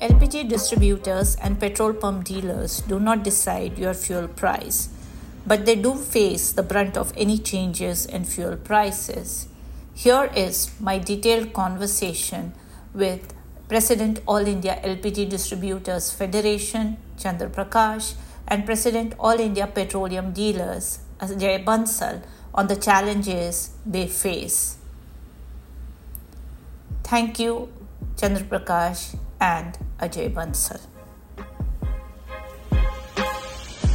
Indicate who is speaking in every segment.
Speaker 1: LPG distributors and petrol pump dealers do not decide your fuel price, but they do face the brunt of any changes in fuel prices. Here is my detailed conversation with President All India LPG Distributors Federation, Chandra Prakash, and President All India Petroleum Dealers, Ajay Bansal, on the challenges they face. Thank you, Chandra Prakash and Ajay Bansal.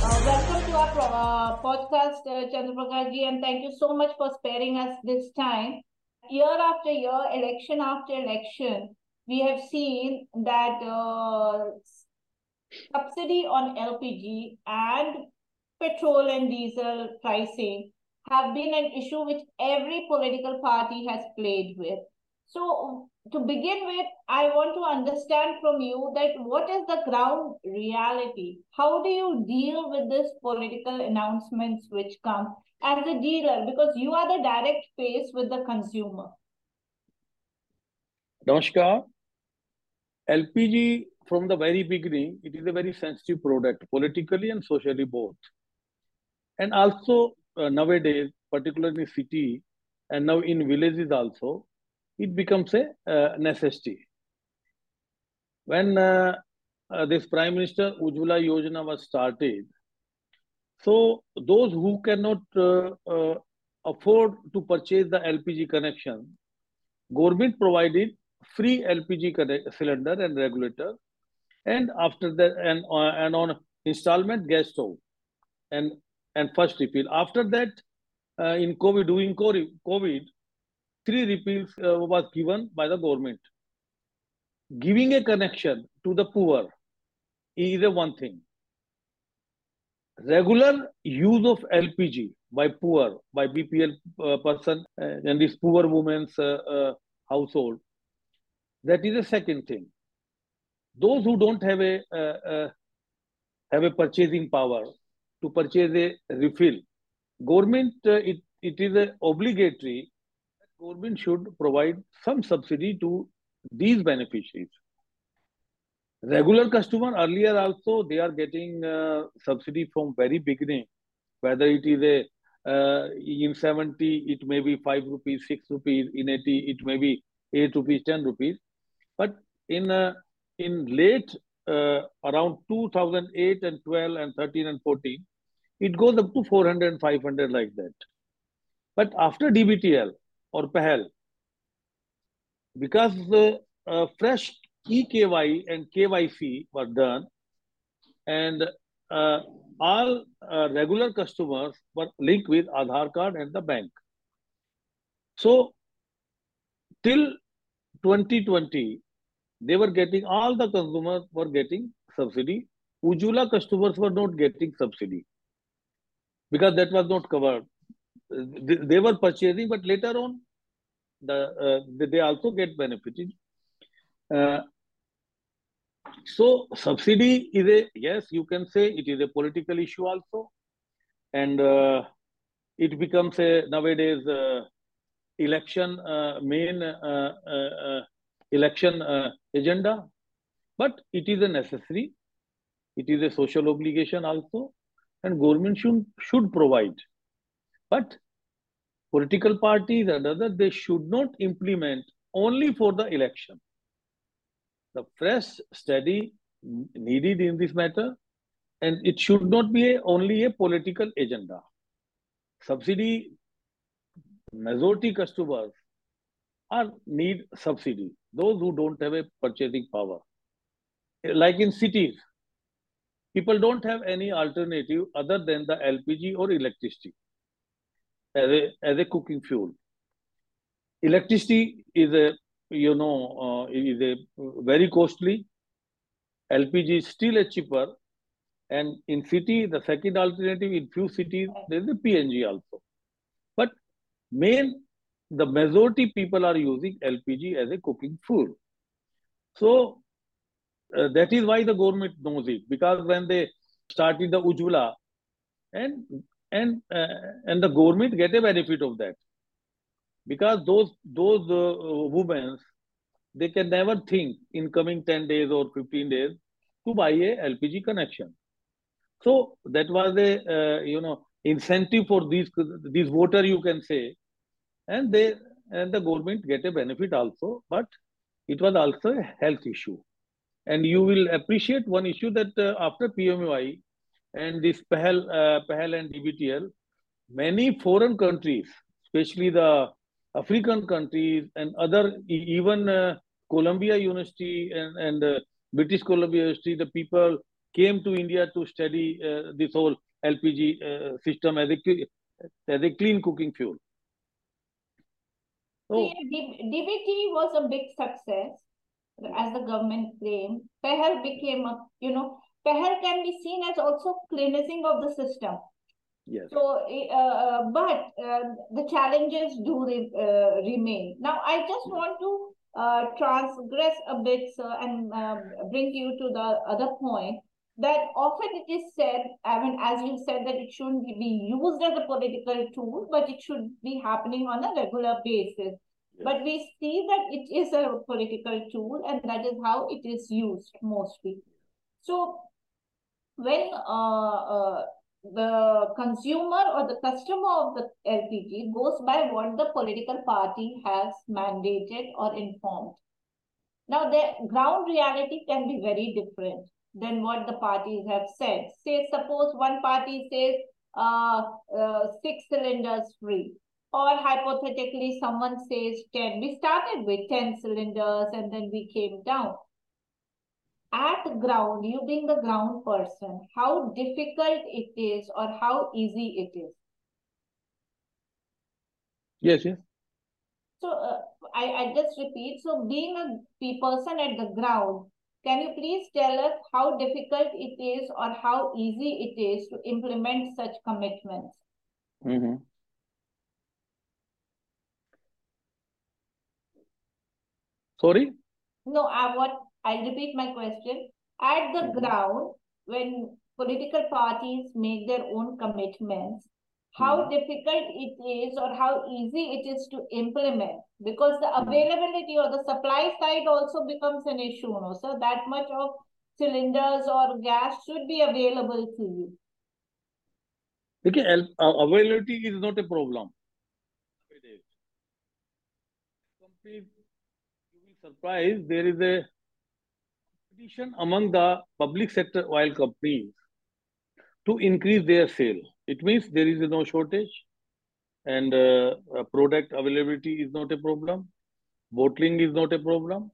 Speaker 2: Uh, welcome to our uh, podcast, uh, Chandra Prakash and thank you so much for sparing us this time. Year after year, election after election, we have seen that uh, subsidy on LPG and petrol and diesel pricing have been an issue which every political party has played with. So, to begin with, I want to understand from you that what is the ground reality? How do you deal with this political announcements which come as a dealer? Because you are the direct face with the consumer.
Speaker 3: Namaskar. LPG from the very beginning, it is a very sensitive product, politically and socially both. And also uh, nowadays, particularly in city and now in villages also, it becomes a uh, necessity. When uh, uh, this Prime Minister Ujjwala Yojana was started, so those who cannot uh, uh, afford to purchase the LPG connection, government provided free LPG cylinder and regulator, and after that, and uh, and on installment gas stove, and and first refill. After that, in COVID, during COVID, three repeals uh, was given by the government. Giving a connection to the poor is a one thing. Regular use of LPG by poor, by BPL uh, person uh, and this poor woman's uh, uh, household, that is a second thing. Those who don't have a uh, have a purchasing power to purchase a refill, government it it is obligatory government should provide some subsidy to these beneficiaries. Regular customer earlier also they are getting uh, subsidy from very beginning, whether it is a uh, in 70 it may be 5 rupees, 6 rupees, in 80 it may be 8 rupees, 10 rupees. But in uh, in late uh, around 2008 and 12 and 13 and 14, it goes up to 400 and 500 like that. But after DBTL, or PAHAL. Because uh, fresh EKY and KYC were done, and uh, all uh, regular customers were linked with Aadhaar card and the bank. So, till 2020, they were getting, all the consumers were getting subsidy. Ujjwala customers were not getting subsidy because that was not covered they were purchasing, but later on, the uh, they also get benefited. Uh, so subsidy is a yes, you can say it is a political issue also, and uh, it becomes a nowadays uh, election uh, main uh, election agenda, but it is a necessary. It is a social obligation also, and government should should provide but political parties and others, they should not implement only for the election. The fresh study needed in this matter, and it should not be a, only a political agenda. Subsidy, majority customers are need subsidy. Those who don't have a purchasing power. Like in cities, people don't have any alternative other than the LPG or electricity as a as a cooking fuel. Electricity is a you know uh, is a very costly. LPG is still a cheaper, and in city the second alternative in few cities there is a PNG also. But main the majority people are using LPG as a cooking fuel. So uh, that is why the government knows it because when they started the Ujjwala and and uh, and the government get a benefit of that because those those uh, women they can never think in coming 10 days or 15 days to buy a LPG connection. So that was a uh, you know incentive for these these voter you can say, and they and the government get a benefit also, but it was also a health issue. And you will appreciate one issue that uh, after PMUY and this PAHAL, uh, and DBTL, many foreign countries, especially the African countries and other, even uh, Columbia University and, and uh, British Columbia University, the people came to India to study uh, this whole LPG uh, system as a, as a clean cooking fuel.
Speaker 2: So, DBT was a big success as the government claimed. PAHAL became a, you know, PAHAL can be seen as also cleansing of the system.
Speaker 3: Yes.
Speaker 2: So, uh, uh, but uh, the challenges do re uh, remain. Now, I just want to uh, transgress a bit sir, and uh, bring you to the other point that often it is said, I mean, as you said, that it shouldn't be used as a political tool, but it should be happening on a regular basis. Yes. But we see that it is a political tool, and that is how it is used mostly. So, when uh, uh, the consumer or the customer of the LPG goes by what the political party has mandated or informed. Now, the ground reality can be very different than what the parties have said. Say, suppose one party says uh, uh, six cylinders free, or hypothetically, someone says 10. We started with 10 cylinders and then we came down at ground, you being the ground person, how difficult it is or how easy it is?
Speaker 3: Yes, yes.
Speaker 2: So uh, I, I just repeat, so being a person at the ground, can you please tell us how difficult it is or how easy it is to implement such commitments?
Speaker 3: Mm -hmm. Sorry?
Speaker 2: No, I what I'll repeat my question. At the mm-hmm. ground, when political parties make their own commitments, how mm-hmm. difficult it is or how easy it is to implement because the mm-hmm. availability or the supply side also becomes an issue no so that much of cylinders or gas should be available to you
Speaker 3: okay uh, availability is not a problem you will be surprised there is a competition among the public sector oil companies to increase their sale. It means there is no shortage and uh, product availability is not a problem. Bottling is not a problem.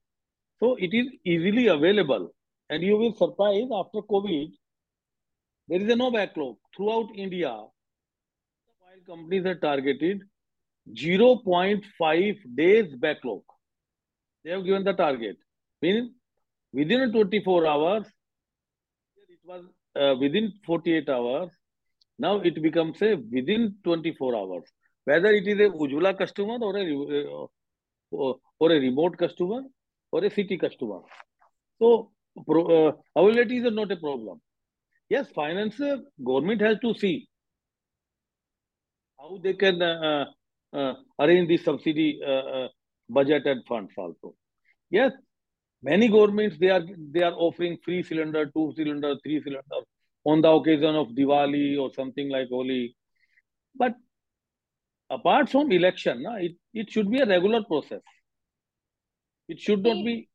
Speaker 3: So it is easily available. And you will surprise after COVID, there is a no backlog. Throughout India, oil companies are targeted 0.5 days backlog. They have given the target. Meaning within 24 hours, it was uh, within 48 hours. Now it becomes a within 24 hours. Whether it is a Ujjwala customer or a, uh, or a remote customer or a city customer. So uh, availability is not a problem. Yes, finance uh, government has to see how they can uh, uh, arrange the subsidy uh, budget and funds also. Yes, Many governments they are they are offering free cylinder, two cylinder, three cylinder on the occasion of Diwali or something like Holi. But apart from election, it, it should be a regular process. It should not be.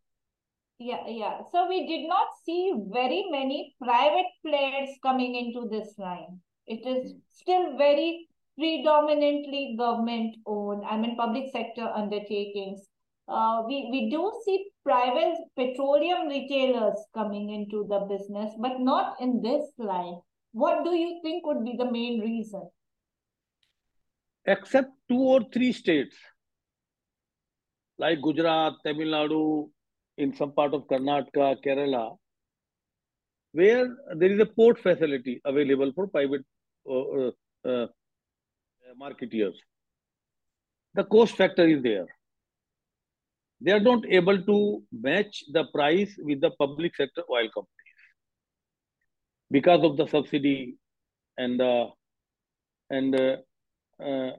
Speaker 2: Yeah, yeah. So we did not see very many private players coming into this line. It is still very predominantly government owned, I mean public sector undertakings uh, we, we do see private petroleum retailers coming into the business, but not in this line. What do you think would be the main reason?
Speaker 3: Except two or three states, like Gujarat, Tamil Nadu, in some part of Karnataka, Kerala, where there is a port facility available for private uh, uh, uh marketeers. The cost factor is there they are not able to match the price with the public sector oil companies because of the subsidy and the and uh, uh,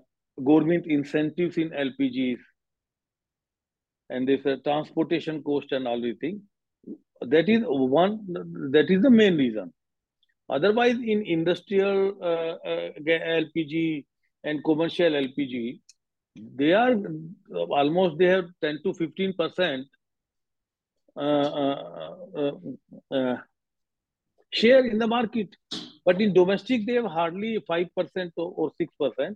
Speaker 3: government incentives in LPGs and this uh, transportation cost and all these things. That is one. That is the main reason. Otherwise, in industrial uh, uh, LPG and commercial LPG, they are almost they have 10 to 15 percent uh, uh, uh, uh, share in the market. But in domestic, they have hardly 5% or, 6%,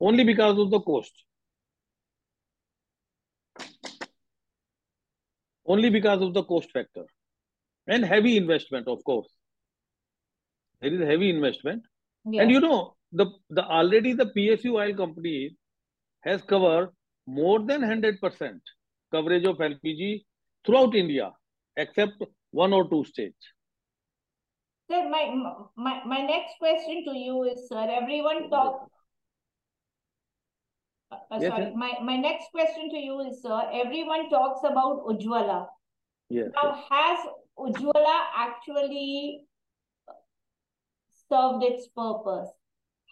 Speaker 3: only because of the cost. Only because of the cost factor. And heavy investment, of course. There is heavy investment. Yeah. And you know, the, the already the PSU oil company has covered more than 100% coverage of LPG throughout India, except one or two states.
Speaker 2: Sir, my, my, my next question to you is, sir, everyone talk. Uh, uh yes, sorry, my, my next question to you is, sir, everyone talks about Ujjwala.
Speaker 3: Yes.
Speaker 2: Now,
Speaker 3: yes.
Speaker 2: has Ujjwala actually served its purpose?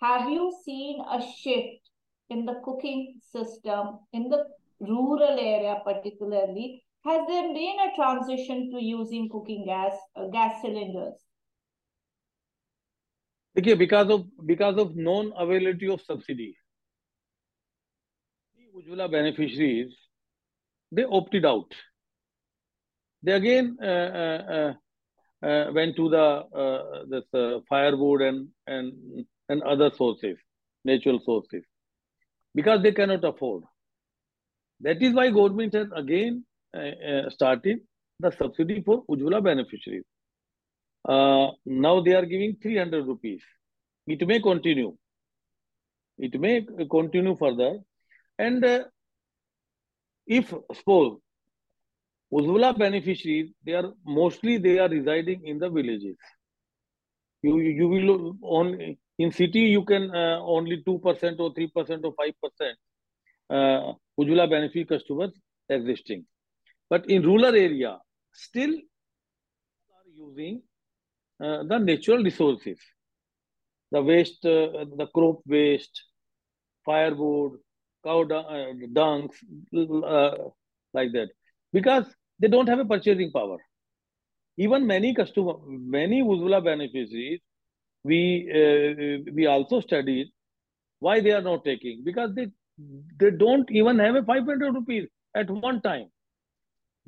Speaker 2: Have you seen a shift in the cooking system in the rural area, particularly? Has there been a transition to using cooking gas, uh, gas cylinders?
Speaker 3: Because of because of non-availability of subsidy, the Ujjwala beneficiaries they opted out. They again uh, uh, uh, uh went to the uh, this uh, firewood and and and other sources, natural sources, because they cannot afford. That is why government has again started the subsidy for Ujjwala beneficiaries. Uh, now they are giving 300 rupees. It may continue. It may continue further. And uh, if suppose Ujjwala beneficiaries, they are mostly they are residing in the villages. You you will only in city you can uh, only two percent or three percent or five percent uh, Ujjwala benefit customers existing. But in rural area, still are using uh, the natural resources, the waste, uh, the crop waste, firewood, cow uh, dungs, uh, like that, because they don't have a purchasing power. Even many customer, many Ujjwala beneficiaries, we uh, we also studied why they are not taking because they they don't even have a 500 rupees at one time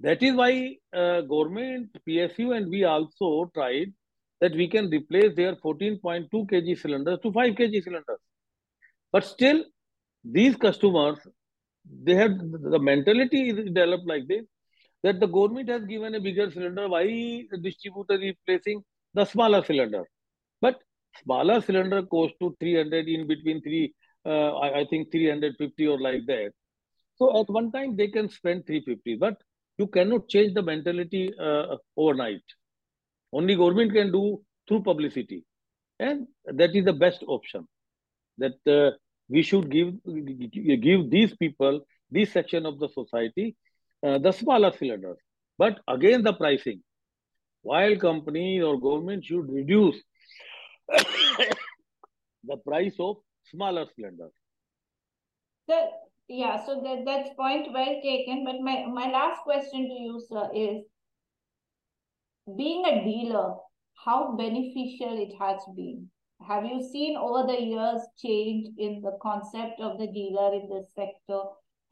Speaker 3: that is why uh, government, PSU and we also tried that we can replace their 14.2 kg cylinders to 5 kg cylinders. But still, these customers, they have the mentality is developed like this, that the government has given a bigger cylinder, why the distributor is replacing the smaller cylinder? Smaller cylinder cost to 300 in between 3, uh, I, I think 350 or like that. So at one time they can spend 350, but you cannot change the mentality uh, overnight. Only government can do through publicity. And that is the best option. That uh, we should give, give these people, this section of the society, uh, the smaller cylinders. But again, the pricing. While companies or government should reduce the price of smaller cylinders.
Speaker 2: Sir, yeah, so that, that's point well taken. But my, my last question to you, sir, is being a dealer, how beneficial it has been? Have you seen over the years change in the concept of the dealer in this sector?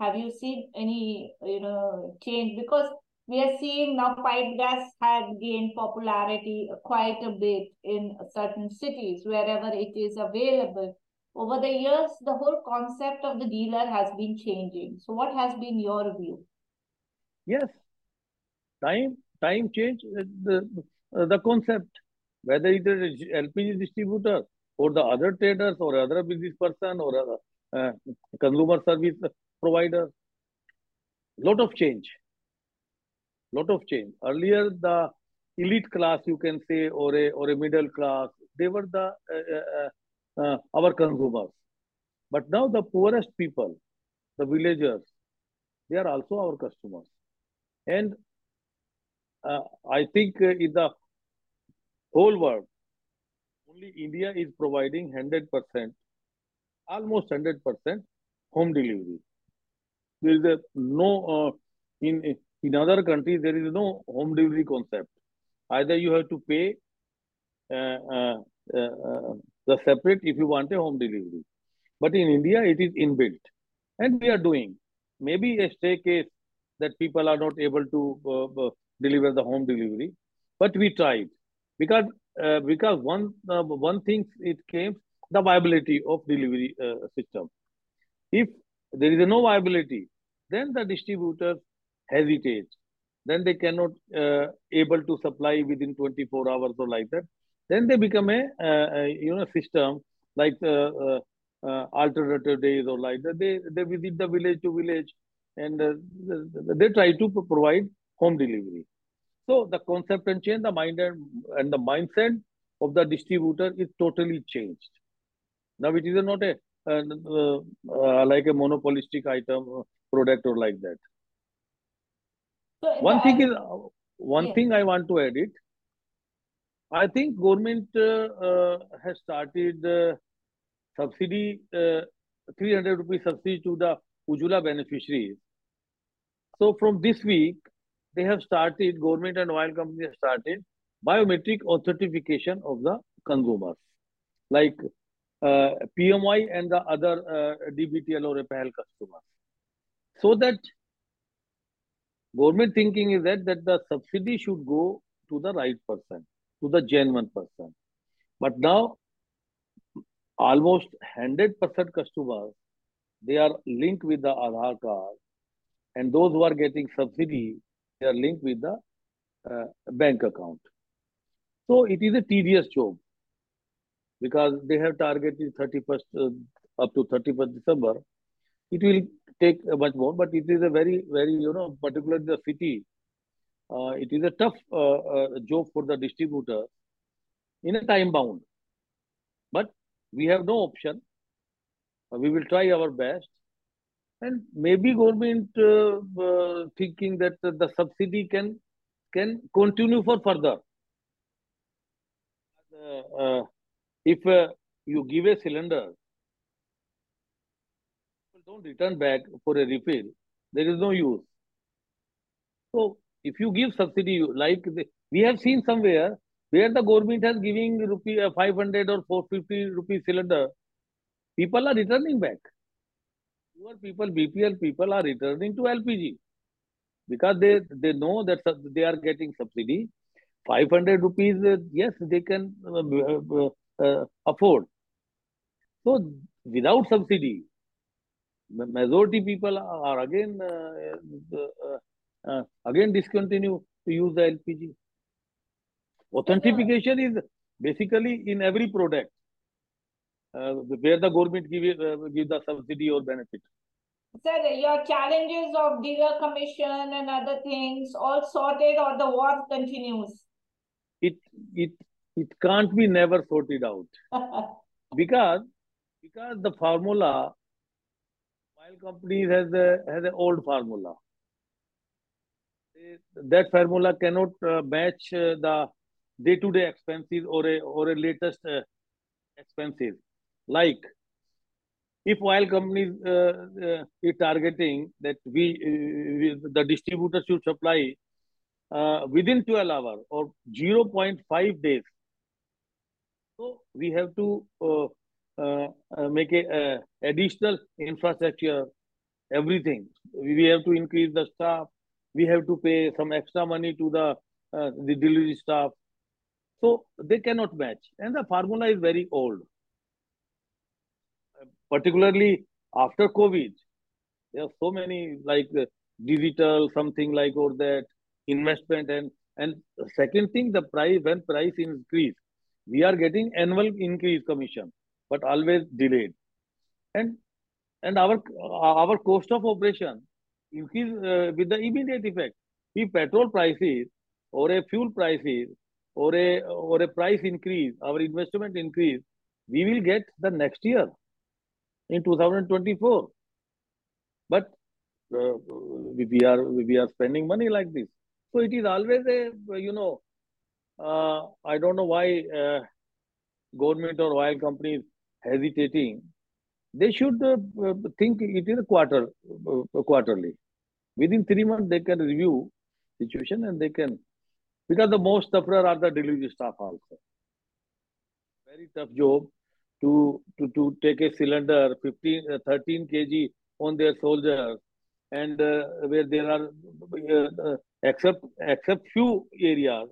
Speaker 2: Have you seen any, you know, change? Because we are seeing now pipe gas had gained popularity quite a bit in certain cities wherever it is available over the years, the whole concept of the dealer has been changing. So what has been your view?
Speaker 3: Yes, time time change uh, the uh, the concept, whether it is LPG distributor or the other traders or other business person or other, uh, consumer service provider, lot of change, lot of change. Earlier, the elite class, you can say, or a or a middle class, they were the uh, uh, uh, our consumers. But now the poorest people, the villagers, they are also our customers. And uh, I think uh, in the whole world, only India is providing 100%, almost 100% home delivery. There is a no, uh, In in other countries, there is no home delivery concept. Either you have to pay uh, uh, uh, the separate if you want a home delivery. But in India, it is inbuilt. And we are doing. Maybe a stray case that people are not able to uh, uh, deliver the home delivery. But we tried. Because uh, because one one thing it came the viability of delivery system. If there is no viability, then the distributors hesitate. Then they cannot able to supply within 24 hours or like that then they become a, a you know system like uh, uh, uh, alternative days or like that. They they visit the village to village and uh, they try to provide home delivery. So the concept and change, the mind and, and the mindset of the distributor is totally changed. Now it is not a uh, uh, like a monopolistic item product or like that. So one thing is one yeah. thing I want to add it I think government uh, uh, has started uh, subsidy, 300 rupees subsidy to the Ujjwala beneficiaries. So from this week, they have started, government and oil companies have started biometric authentication of the consumers, like uh, PMI and the other uh, DBTL or APL customers. So that government thinking is that, that the subsidy should go to the right person to the genuine person. But now, almost 100% customers, they are linked with the Aadhaar card. And those who are getting subsidy, they are linked with the uh, bank account. So it is a tedious job because they have targeted 31st uh, up to 31st December. It will take much more, but it is a very, very, you know, particularly the city, uh, it is a tough uh, uh, job for the distributor in a time bound. But we have no option. we will try our best. And maybe government thinking that the subsidy can can continue for further. Uh, if uh, you give a cylinder, don't return back for a refill, there is no use. So if you give subsidy, like the, we have seen somewhere where the government has giving rupee uh, 500 or 450 rupee cylinder, people are returning back. Poor people, BPL people are returning to LPG because they, they know that they are getting subsidy. 500 rupees, uh, yes, they can uh, uh, uh, afford. So without subsidy, majority people are again uh, uh, again discontinue to use the LPG. Authentication is basically in every product uh, where the government give, uh, give the subsidy or benefit.
Speaker 2: Sir, your challenges of dealer commission and other things all sorted or the war continues?
Speaker 3: It it it can't be never sorted out because because the formula oil companies has a has an old formula that formula cannot uh, match uh, the day-to-day expenses or a or a latest uh, expenses. Like if oil companies uh, uh, is targeting that we, uh, we, the distributor should supply within 12 hours or 0.5 days. So we have to make a, additional infrastructure, everything. We have to increase the staff we have to pay some extra money to the uh, the delivery staff. So they cannot match. And the formula is very old. Particularly after COVID, there are so many like uh, digital, something like or that, investment and and second thing, the price when price increase, we are getting annual increase commission, but always delayed. And and our our cost of operation increase uh, with the immediate effect. If petrol prices or a fuel prices or a or a price increase, our investment increase, we will get the next year in 2024. But uh, we are we are spending money like this. So it is always a you know uh, I don't know why uh, government or oil companies hesitating they should uh, think it is a quarter uh, quarterly Within three months, they can review situation and they can, because the most sufferer are the delivery staff also. Very tough job to, to, to take a cylinder 15, uh, 13 kg on their soldiers and uh, where there are, uh, except, except few areas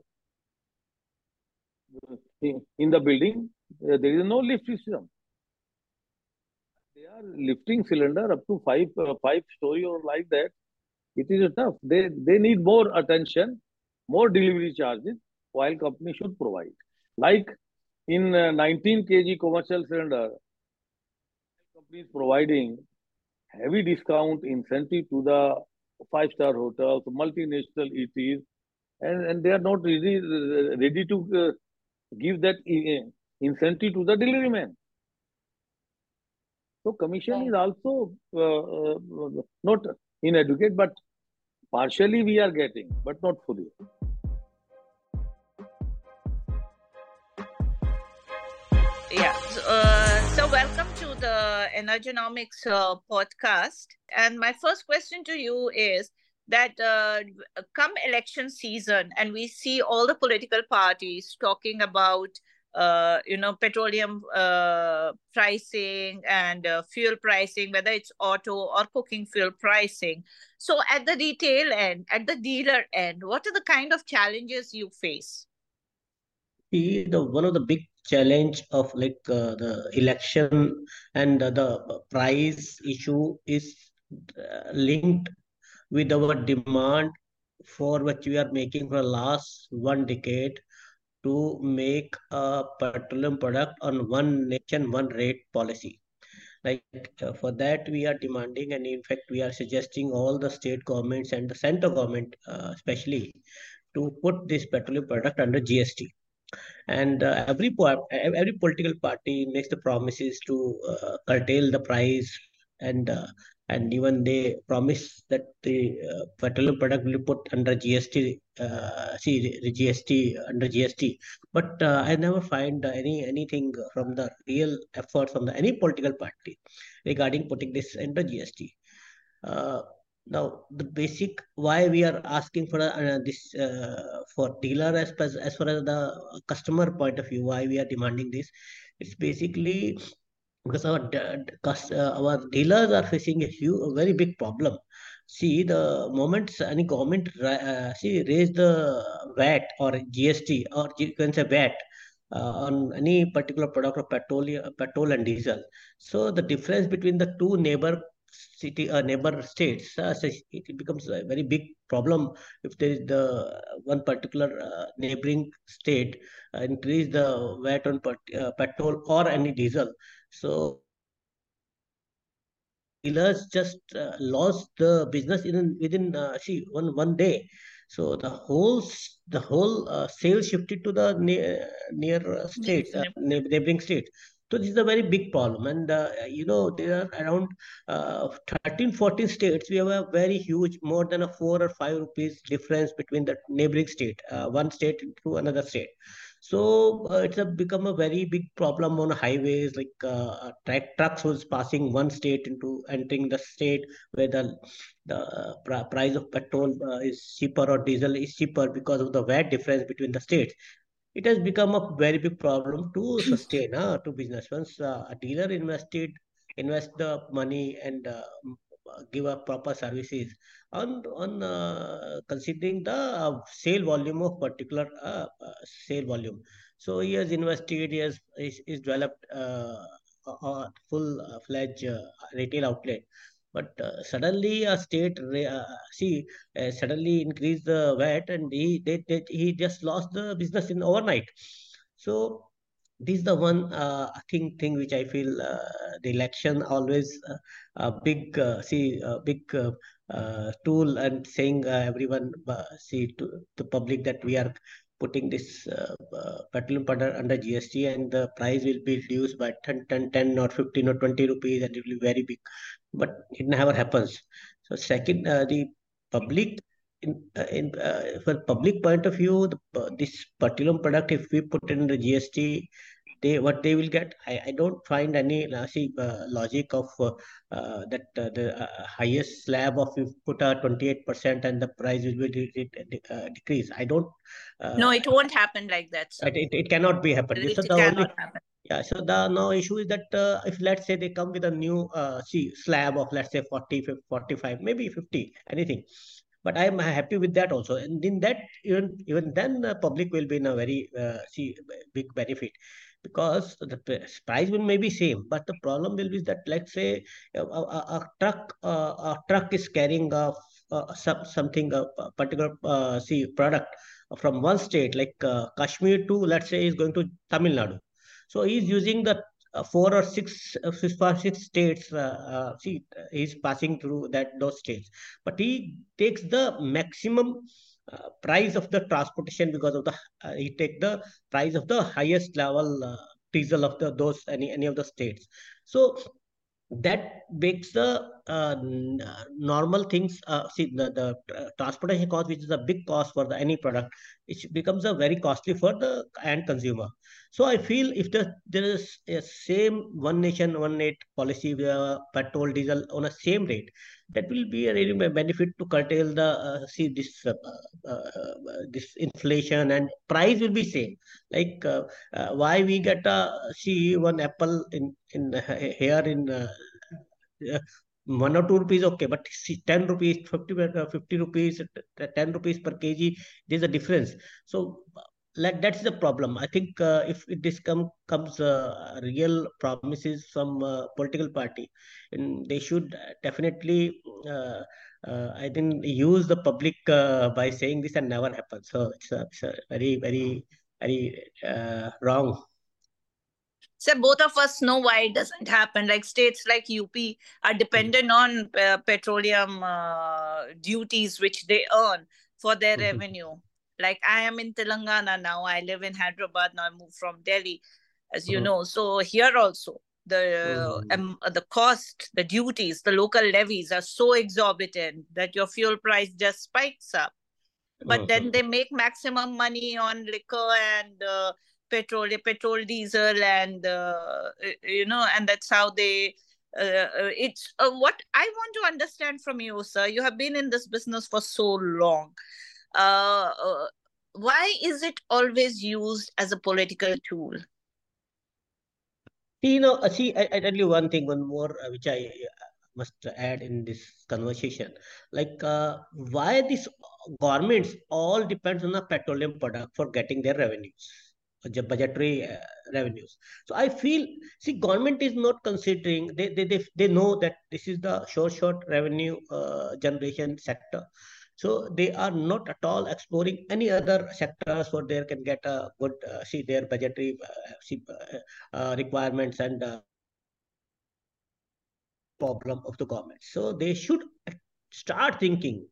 Speaker 3: in, in the building, uh, there is no lift system. They are lifting cylinder up to five, uh, five story or like that. It is tough. They, they need more attention, more delivery charges, while company should provide. Like in uh, 19 kg commercial cylinder, company is providing heavy discount incentive to the five-star hotels, multinational ETs, and, and they are not really ready to uh, give that incentive to the delivery man. So commission right. is also uh, uh, not inadequate, but partially we are getting, but not fully.
Speaker 1: Yeah. So, uh, so welcome to the Energonomics uh, podcast. And my first question to you is that uh, come election season and we see all the political parties talking about uh, you know petroleum uh, pricing and uh, fuel pricing whether it's auto or cooking fuel pricing. So at the retail end at the dealer end what are the kind of challenges you face?
Speaker 4: The one of the big challenge of like uh, the election and the price issue is uh, linked with our demand for which we are making for the last one decade to make a petroleum product on one nation, one rate policy. Like uh, for that, we are demanding, and in fact, we are suggesting all the state governments and the central government, uh, especially, to put this petroleum product under GST. And uh, every every political party makes the promises to uh, curtail the price and uh, and even they promise that the uh, petroleum product will put under GST, uh, see the GST under GST. But uh, I never find any anything from the real effort from the any political party regarding putting this under GST. Uh, now the basic why we are asking for uh, this uh, for dealer as as far as the customer point of view why we are demanding this it's basically because our uh, our dealers are facing a huge, a very big problem. See, the moment any government uh, see raise the VAT or GST or you can say VAT uh, on any particular product of petrol, petrol and diesel. So the difference between the two neighbor city uh, neighbor states uh, it becomes a very big problem if there is the one particular uh, neighboring state uh, increase the VAT on uh, petrol or any diesel so dealers just uh, lost the business in within uh, see one one day. So the whole the whole uh, sales shifted to the near, near states, uh, neighboring states. So this is a very big problem. And, uh, you know, there are around uh, 13, 14 states. We have a very huge, more than a four or five rupees difference between the neighboring state, uh, one state to another state. So uh, it's a, become a very big problem on highways. Like uh, track, trucks was passing one state into entering the state where the the uh, price of petrol uh, is cheaper or diesel is cheaper because of the VAT difference between the states. It has become a very big problem to sustain uh, to business. Once uh, a dealer invested invest the money and uh, give a proper services on on uh, considering the uh, sale volume of particular uh, uh sale volume. So he has invested, he has is developed uh, a full uh, fledged retail outlet. But suddenly a state see suddenly increase the VAT and he they, they, he just lost the business in overnight. So this is the one uh, thing thing which I feel uh, the election always uh, a big uh, see a big uh, uh, tool and saying everyone see to the public that we are putting this petroleum powder under GST and the price will be reduced by 10, 10, 10 or 15 or 20 rupees and it will be very big. But it never happens. So second the public in, uh, in uh, for public point of view, the, uh, this petroleum product, if we put in the GST, they what they will get. I, I don't find any uh, see uh, logic of uh, uh that uh, the uh, highest slab of you put a 28% and the price will be decrease. I don't.
Speaker 1: no, it won't happen like that.
Speaker 4: It, it, it cannot be happen.
Speaker 1: It, it cannot only, happen.
Speaker 4: Yeah, so the no issue is that uh, if let's say they come with a new uh, see slab of let's say 40, 45, maybe 50, anything, but I am happy with that also. And in that, even even then, the public will be in a very uh, see big benefit because the price will may be same, but the problem will be that let's say a, a, a truck uh, a truck is carrying a, a some, something a particular uh, see product from one state like uh, Kashmir to let's say is going to Tamil Nadu so he's using the four or six, uh, six, states. Uh, uh, see, he's passing through that those states, but he takes the maximum uh, price of the transportation because of the uh, he take the price of the highest level uh, diesel of the those any any of the states. So that makes the uh, normal things uh, see the, the transportation cost which is a big cost for the any product it becomes a very costly for the end consumer so i feel if the, there is a same one nation one rate policy where petrol diesel on a same rate that will be a really benefit to curtail the uh, see this uh, uh, this inflation and price will be same. Like uh, uh, why we get a see one apple in in here in uh, one or two rupees okay but see, 10 rupees 50 50 rupees 10 rupees per kg there's a difference. So like that's the problem. I think uh, if this come comes uh, real promises from uh, political party and they should definitely uh, uh, i think use the public uh, by saying this and never happen. So it's a, it's a very very very wrong.
Speaker 1: So both of us know why it doesn't happen. Like states like UP are dependent on petroleum duties which they earn for their mm-hmm. revenue like I am in Telangana now. I live in Hyderabad now. I moved from Delhi, as you mm-hmm. know. So here also the um, the cost, the duties, the local levies are so exorbitant that your fuel price just spikes up. But mm-hmm. then they make maximum money on liquor and uh, petrol, petrol, diesel, and uh, you know, and that's how they. Uh, uh it's uh, what I want to understand from you, sir. You have been in this business for so long uh, uh, why is it always used as a political tool?
Speaker 4: You know, uh, see, I, I tell you one thing, one more, uh, which I uh, must add in this conversation. Like, uh, why these governments all depends on the petroleum product for getting their revenues, budgetary uh, revenues. So I feel, see, government is not considering, they, they, they, they know that this is the short, short revenue uh, generation sector. So they are not at all exploring any other sectors where they can get a good uh, see their budgetary uh, uh, uh requirements and uh, problem of the government. So they should start thinking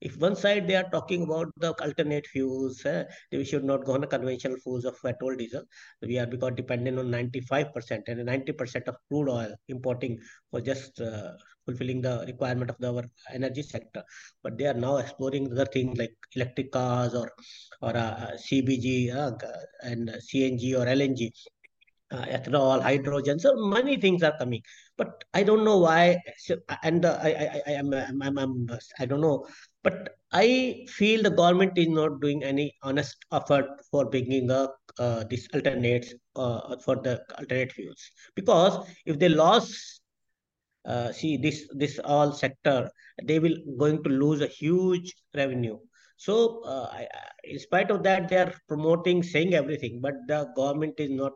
Speaker 4: if one side they are talking about the alternate fuels, uh, we should not go on a conventional fuels of petrol, diesel. We are because dependent on 95% and 90% of crude oil importing for just uh, fulfilling the requirement of the, our energy sector. But they are now exploring other things like electric cars or or uh, CBG uh, and CNG or LNG uh, ethanol, hydrogen. So many things are coming, but I don't know why. So, and uh, I, I, I am, I'm, I'm, I'm, I don't know, but I feel the government is not doing any honest effort for bringing up uh, these alternates uh, for the alternate fuels. Because if they lost, uh, see this this all sector, they will going to lose a huge revenue. So, uh, I, in spite of that, they are promoting, saying everything, but the government is not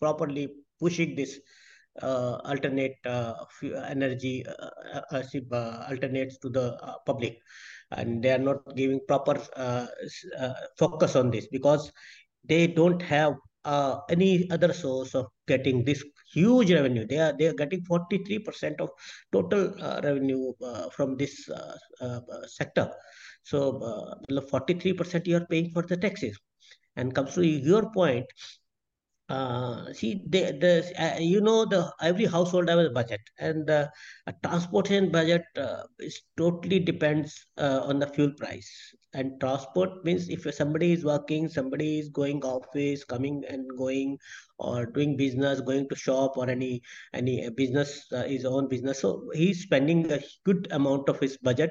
Speaker 4: properly pushing this uh, alternate uh, energy uh, uh, alternates to the public and they are not giving proper focus on this because they don't have any other source of getting this huge revenue. They are they are getting 43% of total revenue from this sector. So 43% you are paying for the taxes. And comes to your point uh, see the, the uh, you know the every household has a budget. And uh, a transportation budget uh, is totally depends uh, on the fuel price and transport means if somebody is working somebody is going office coming and going or doing business going to shop or any any business uh, his own business. So he's spending a good amount of his budget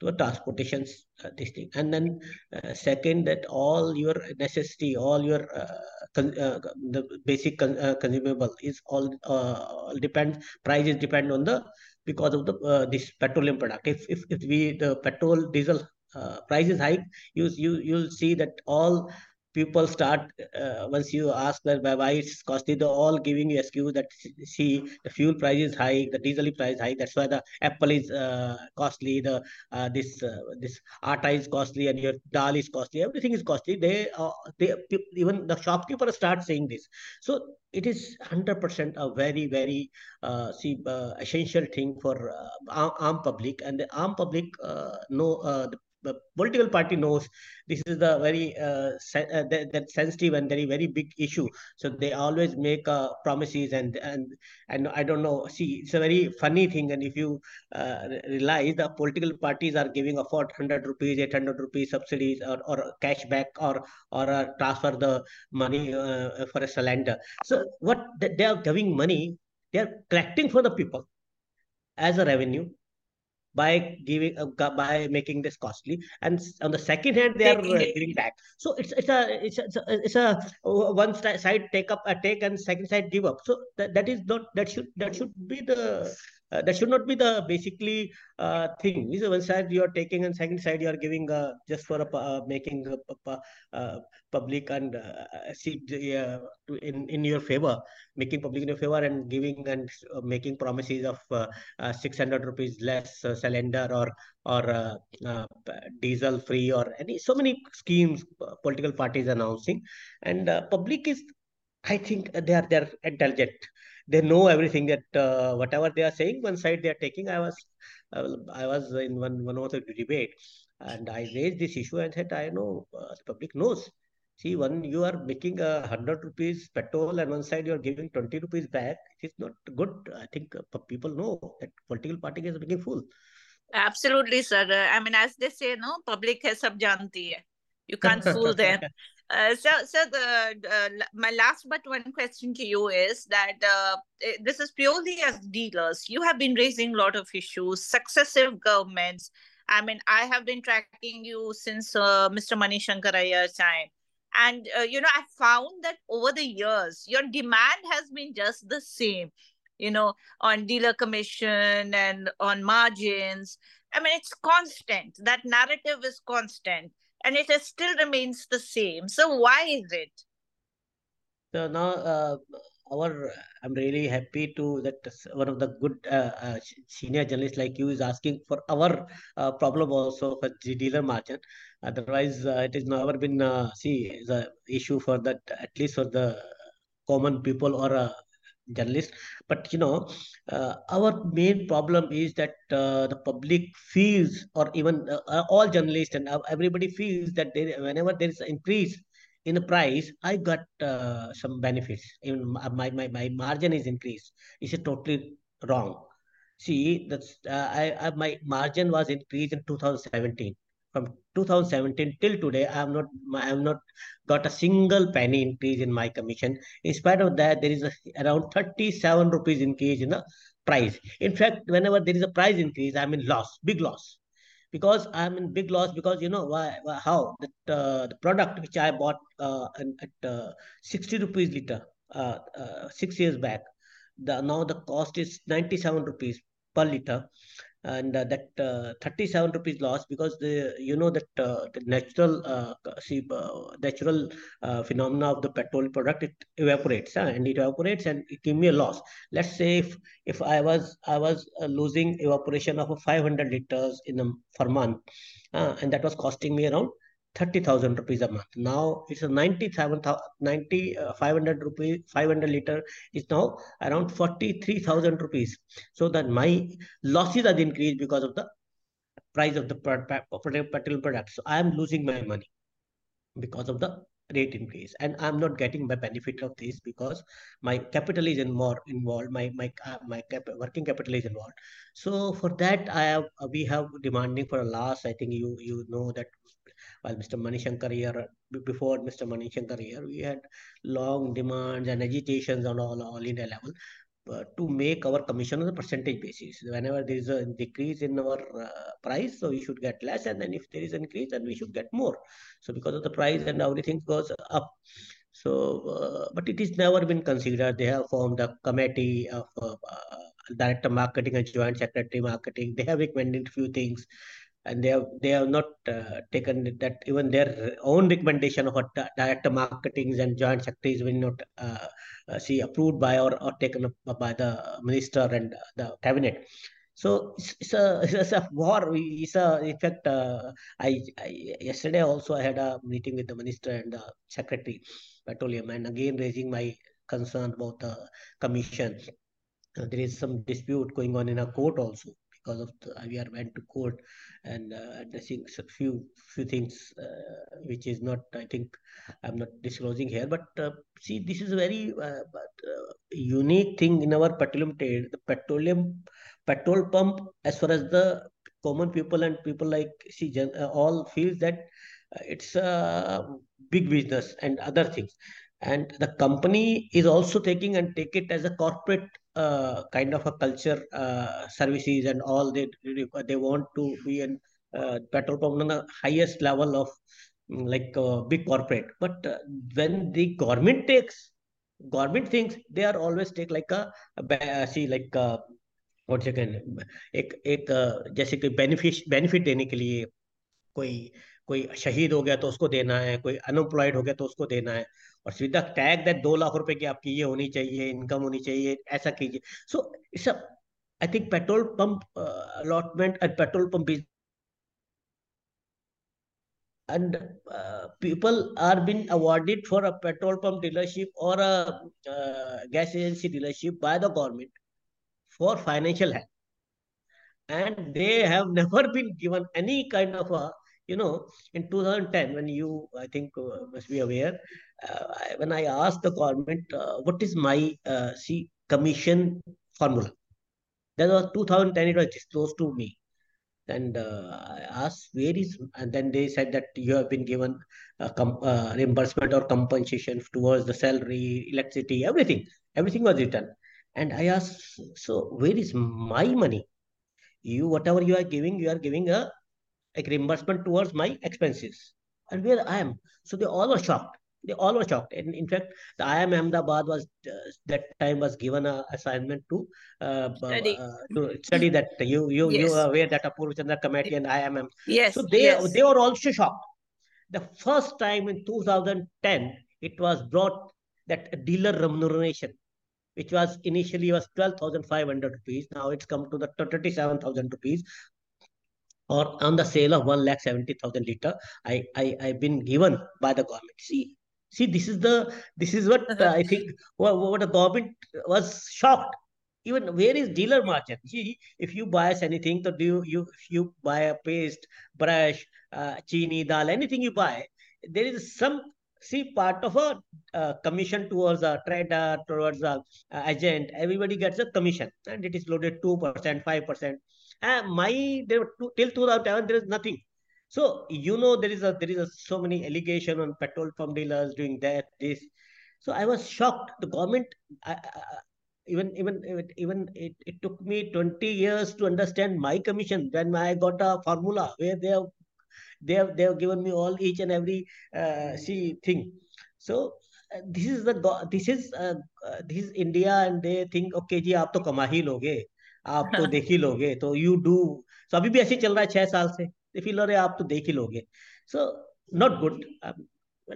Speaker 4: to transportation uh, this thing. And then uh, second that all your necessity all your uh, uh, the basic con- uh, consumable is all uh, depend price is depend on the because of the uh, this petroleum product. If if, if we the petrol diesel uh, price is high you you you'll see that all people start uh, once you ask that why it's costly they're all giving you excuse that see the fuel price is high the diesel price high that's why the apple is uh, costly the uh, this uh, this atta is costly and your dal is costly everything is costly. They uh, they even the shopkeeper start saying this. So it is 100% a very very uh, see uh, essential thing for uh, arm public and the arm public know the the political party knows this is the very uh, se- uh, that, that sensitive and very very big issue. So they always make uh, promises and and and i don't know. See it's a very funny thing. And if you uh, realize the political parties are giving a 400 rupees 800 rupees subsidies or, or cash back or or transfer the money uh, for a cylinder. So what they are giving money they are collecting for the people as a revenue by giving uh, by making this costly. And on the second hand they are uh, giving back. So it's it's a it's a, it's a, it's a uh, one side take up a take and second side give up. So that, that is not that should that should be the uh, that should not be the basically uh, thing. Is one side you are taking, and second side you are giving uh, just for a, uh, making a, uh, public and uh, see in in your favor, making public in your favor, and giving and making promises of six hundred rupees less cylinder or or diesel free or any so many schemes political parties announcing, and public is I think they are they are intelligent they know everything that uh, whatever they are saying one side they are taking. I was i was in one one of the debate and i raised this issue and said i know uh, the public knows. See when you are making a 100 rupees petrol and one side you are giving 20 rupees back. It's not good. I think uh, people know that political party is making fool.
Speaker 1: Absolutely sir. I mean as they say no public hai sab janti hai. You can't fool them Uh, so, so the uh, my last but one question to you is that uh, eh, this is purely as dealers. You have been raising a lot of issues. Successive governments. I mean, I have been tracking you since uh, Mr. Manishankar Aiyar's time, and uh, you know, I found that over the years, your demand has been just the same. You know, on dealer commission and on margins. I mean, it's constant. That narrative is constant and it still remains the same. So why is it?
Speaker 4: So now uh, our I'm really happy to that one of the good uh, uh, senior journalists like you is asking for our uh, problem also for the dealer margin. Otherwise, uh, it has never been uh, see the issue for that at least for the common people or journalists but you know uh, our main problem is that uh, the public feels or even uh, uh all journalists and everybody feels that there, whenever there is an increase in the price i got uh, some benefits. Even my, my my margin is increased. Is it totally wrong. See that's uh, I, I my margin was increased in 2017 from 2017 till today i have not i have not got a single penny increase in my commission. In spite of that there is a, around 37 rupees increase in the price. In fact whenever there is a price increase i'm in loss big loss. Because i'm in big loss because you know why, why how? That uh, the product which i bought uh, at uh, 60 rupees liter uh, uh, 6 years back the now the cost is 97 rupees per liter and uh, that uh, 37 rupees loss because the you know that uh, the natural uh, see uh, natural uh, phenomena of the petrol product it evaporates and it evaporates and it give me a loss. Let's say if if i was i was losing evaporation of 500 liters in a per month and that was costing me around 30,000 rupees a month. Now it's a 97,000, 90, uh, 500 rupees, 500 liter is now around 43,000 rupees. So that my losses are increased because of the price of the petrol product. So I am losing my money because of the rate increase and i'm not getting the benefit of this because my capital is in more involved my my uh, my cap, working capital is involved so for that i have we have demanding for a loss i think you you know that while Mr. Manishankar Aiyar, before Mr. Manishankar Aiyar, we had long demands and agitations on all, all India level to make our commission on a percentage basis. Whenever there is a decrease in our uh, price, so we should get less, and then if there is an increase, then we should get more. So because of the price and everything goes up. So, uh, but it is never been considered. They have formed a committee of uh, uh, director marketing and joint secretary marketing. They have recommended a few things, and they have they have not uh, taken that even their own recommendation of what director marketing and joint secretaries will not uh, uh, see approved by or, or taken up by the minister and the cabinet. So it's, it's, a it's a war. It's a in fact. Uh, I, I, yesterday also I had a meeting with the minister and the secretary petroleum, and again raising my concern about the commission. There is some dispute going on in a court also because of the, we are went to court and uh, addressing a few few things uh, which is not I think I'm not disclosing here. But uh, see, this is a very unique thing in our petroleum trade. The petroleum petrol pump, as far as the common people and people like see all feels that it's a big business and other things and the company is also taking and take it as a corporate uh, kind of a culture uh, services and all they they want to be in uh, petrol pump on the highest level of mm, like uh, big corporate but uh, when the government takes government things they are always take like a, a see like uh, what second एक एक जैसे कि benefit benefit देने के लिए कोई कोई शहीद हो गया तो उसको देना है कोई अनएम्प्लॉयड हो गया तो उसको देना है और सीधा टैग दैट दो लाख रुपए की आपकी ये होनी चाहिए इनकम होनी चाहिए ऐसा कीजिए so it's I think petrol pump allotment and petrol pump is and uh, people are being awarded for a petrol pump dealership or a uh, gas agency dealership by the government for financial help and they have never been given any kind of a you know in 2010 when you i think uh, must be aware uh, when i asked the government uh, what is my uh, see commission formula? That was 2010 it was disclosed to me. And uh, i asked where is and then they said that you have been given uh, reimbursement or compensation towards the salary electricity everything. Everything was written. And i asked so where is my money? You whatever you are giving you are giving a like reimbursement towards my expenses. And where I am. So they all were shocked. They all were shocked. And in fact, the IIM Ahmedabad was uh, that time was given a assignment to uh, study. Uh, to study that you you yes. you are aware that Apurva Chandra committee and IIM.
Speaker 1: Yes.
Speaker 4: So they
Speaker 1: yes.
Speaker 4: they were also shocked. The first time in 2010 it was brought that dealer remuneration which was initially was 12,500 rupees. Now it's come to the 37,000 rupees or on the sale of 1 lakh 70,000 liter, I, I, I've been given by the government. See, see, this is the, this is what uh, I think, what, what the government was shocked. Even where is dealer margin? See, if you buy anything, so do you, you, if you buy a paste, brush, uh, chini, dal, anything you buy, there is some see part of a uh, commission towards a trader towards a uh, agent everybody gets a commission and it is loaded 2% 5% uh, my there were two, till 2007 there is nothing. So you know there is a there is a, so many allegation on petrol pump dealers doing that this. So I was shocked. The government, I, I, even even even it, it took me 20 years to understand my commission when I got a formula where they have they have they have given me all each and every uh, see thing. So uh, this is the this is uh, uh, this is India and they think okay जी आप तो कमा ही लोगे आप तो देख ही लोगे तो यू डू सो अभी भी ऐसे चल रहा है छह साल से फील हो रहे आप तो देख ही लोगे so not good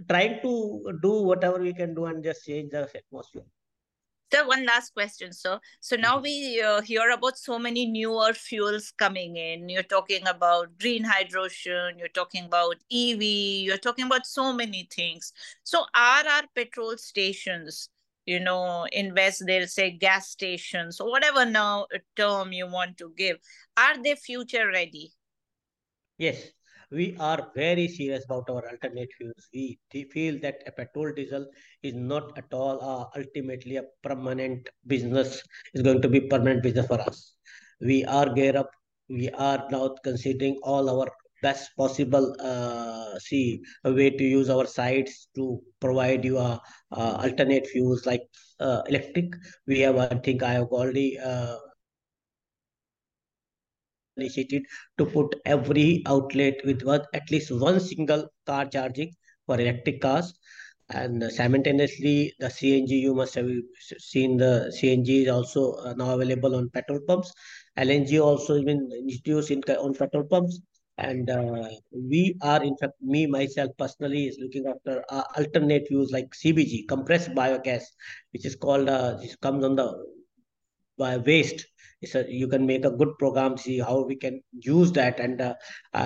Speaker 4: trying to do whatever we can do and just change the atmosphere.
Speaker 1: So one last question, sir. So now we uh, hear about so many newer fuels coming in. You're talking about green hydrogen. You're talking about EV. You're talking about so many things. So are our petrol stations you know invest they'll say gas stations or whatever now term you want to give are they future ready?
Speaker 4: Yes we are very serious about our alternate fuels. We feel that a petrol diesel is not at all uh, ultimately a permanent business is going to be permanent business for us. We are gear up we are now considering all our best possible uh, see a way to use our sites to provide you a, alternate fuels like uh, electric. We have i think i have already uh, initiated to put every outlet with at least one single car charging for electric cars. And simultaneously the cng you must have seen the cng is also uh, now available on petrol pumps. Lng also been introduced in on petrol pumps and uh, we are in fact me myself personally is looking after uh, alternate fuels like cbg compressed biogas which is called uh, this comes on the by waste. A, you can make a good program see how we can use that. And uh, I,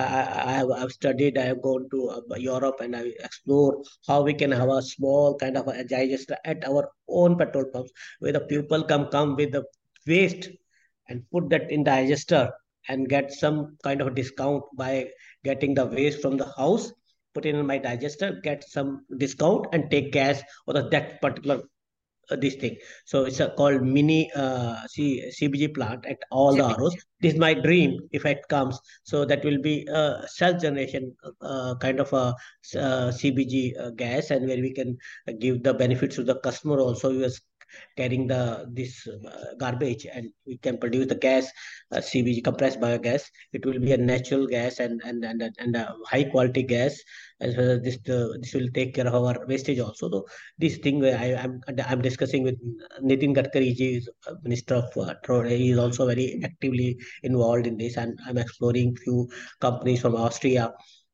Speaker 4: I have I've studied I have gone to uh, Europe and I explore how we can have a small kind of a digester at our own petrol pumps where the people come come with the waste and put that in the digester and get some kind of discount by getting the waste from the house put in my digester get some discount and take gas or the, that particular uh, this thing. So it's a called mini uh, C, CBG plant at all CBG. the ROs. This is my dream if it comes. So that will be a self generation uh, kind of a uh, CBG uh, gas, and where we can give the benefits to the customer also. We was carrying the this uh, garbage and we can produce the gas uh, cbg compressed biogas it will be a natural gas and and and, and a high quality gas as well as this uh, this will take care of our wastage also so this thing i i'm i'm discussing with nitin gadkari ji is minister of uh, he is also very actively involved in this and i'm exploring few companies from austria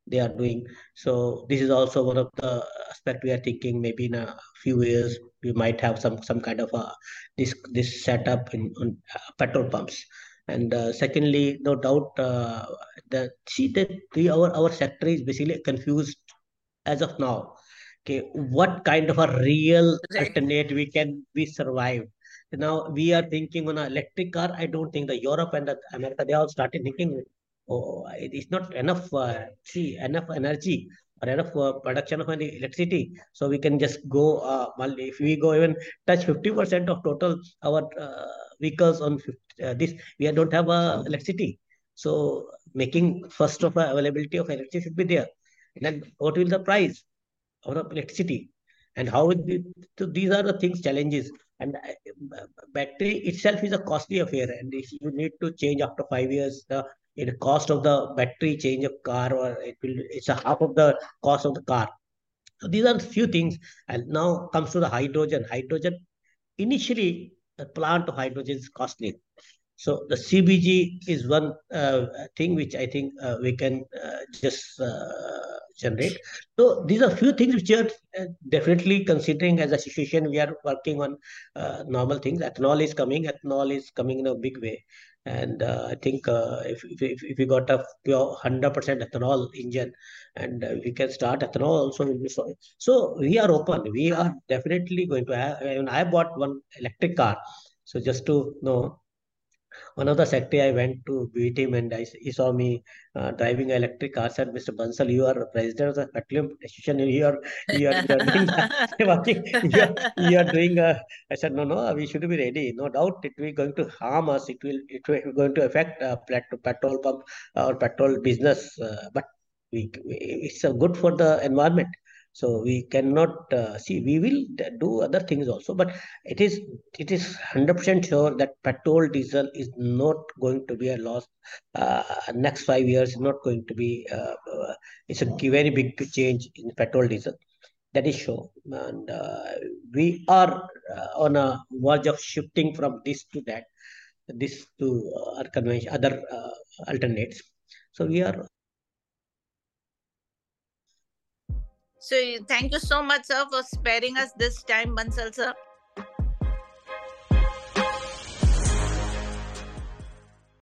Speaker 4: they are doing. So this is also one of the aspect we are thinking. Maybe in a few years we might have some some kind of a this this setup in on uh, petrol pumps. And uh, secondly, no doubt, uh, the see that we our our sector is basically confused as of now. Okay, what kind of a real alternate we can we survive? Now we are thinking on an electric car. I don't think the Europe and the America they all started thinking oh, it is not enough, uh, see, enough energy or enough production of any electricity. So we can just go, uh, if we go even touch 50% of total our uh, vehicles on 50, uh, this, we don't have uh, electricity. So making first of availability of electricity should be there. And then what will the price of electricity? And how will be, so these are the things, challenges. And uh, battery itself is a costly affair, and if you need to change after five years the in the cost of the battery change of car or it will it's a half of the cost of the car. So these are few things. And now comes to the hydrogen. Hydrogen initially the plant of hydrogen is costly. So the cbg is one uh, thing which i think uh, we can uh, just uh, generate. So these are few things which are uh, definitely considering as a situation we are working on uh, normal things. Ethanol is coming. Ethanol is coming in a big way and uh, I think uh, if, if if we got a pure hundred percent ethanol engine, and uh, we can start ethanol also so. So we are open. We are definitely going to have. I, mean, I bought one electric car, so just to know one of the secretary I went to meet him and I, he saw me uh, driving electric car. Said, "Mr. Bansal, you are president of the petroleum association. You are you are, you are doing you are, you are doing." Uh, I said, "No, no, we should be ready. No doubt, it will going to harm us. It will it will going to affect uh, petrol pump or petrol business. Uh, but we, it's uh, good for the environment." So we cannot uh, see. We will do other things also, but it is it is hundred percent sure that petrol diesel is not going to be a loss. Uh, next five years not going to be. Uh, uh, it's a very big change in petrol diesel. That is sure, and uh, we are uh, on a verge of shifting from this to that, this to our convention, other alternates. So we are
Speaker 1: So thank you so much, sir, for sparing us this time, Bansal sir.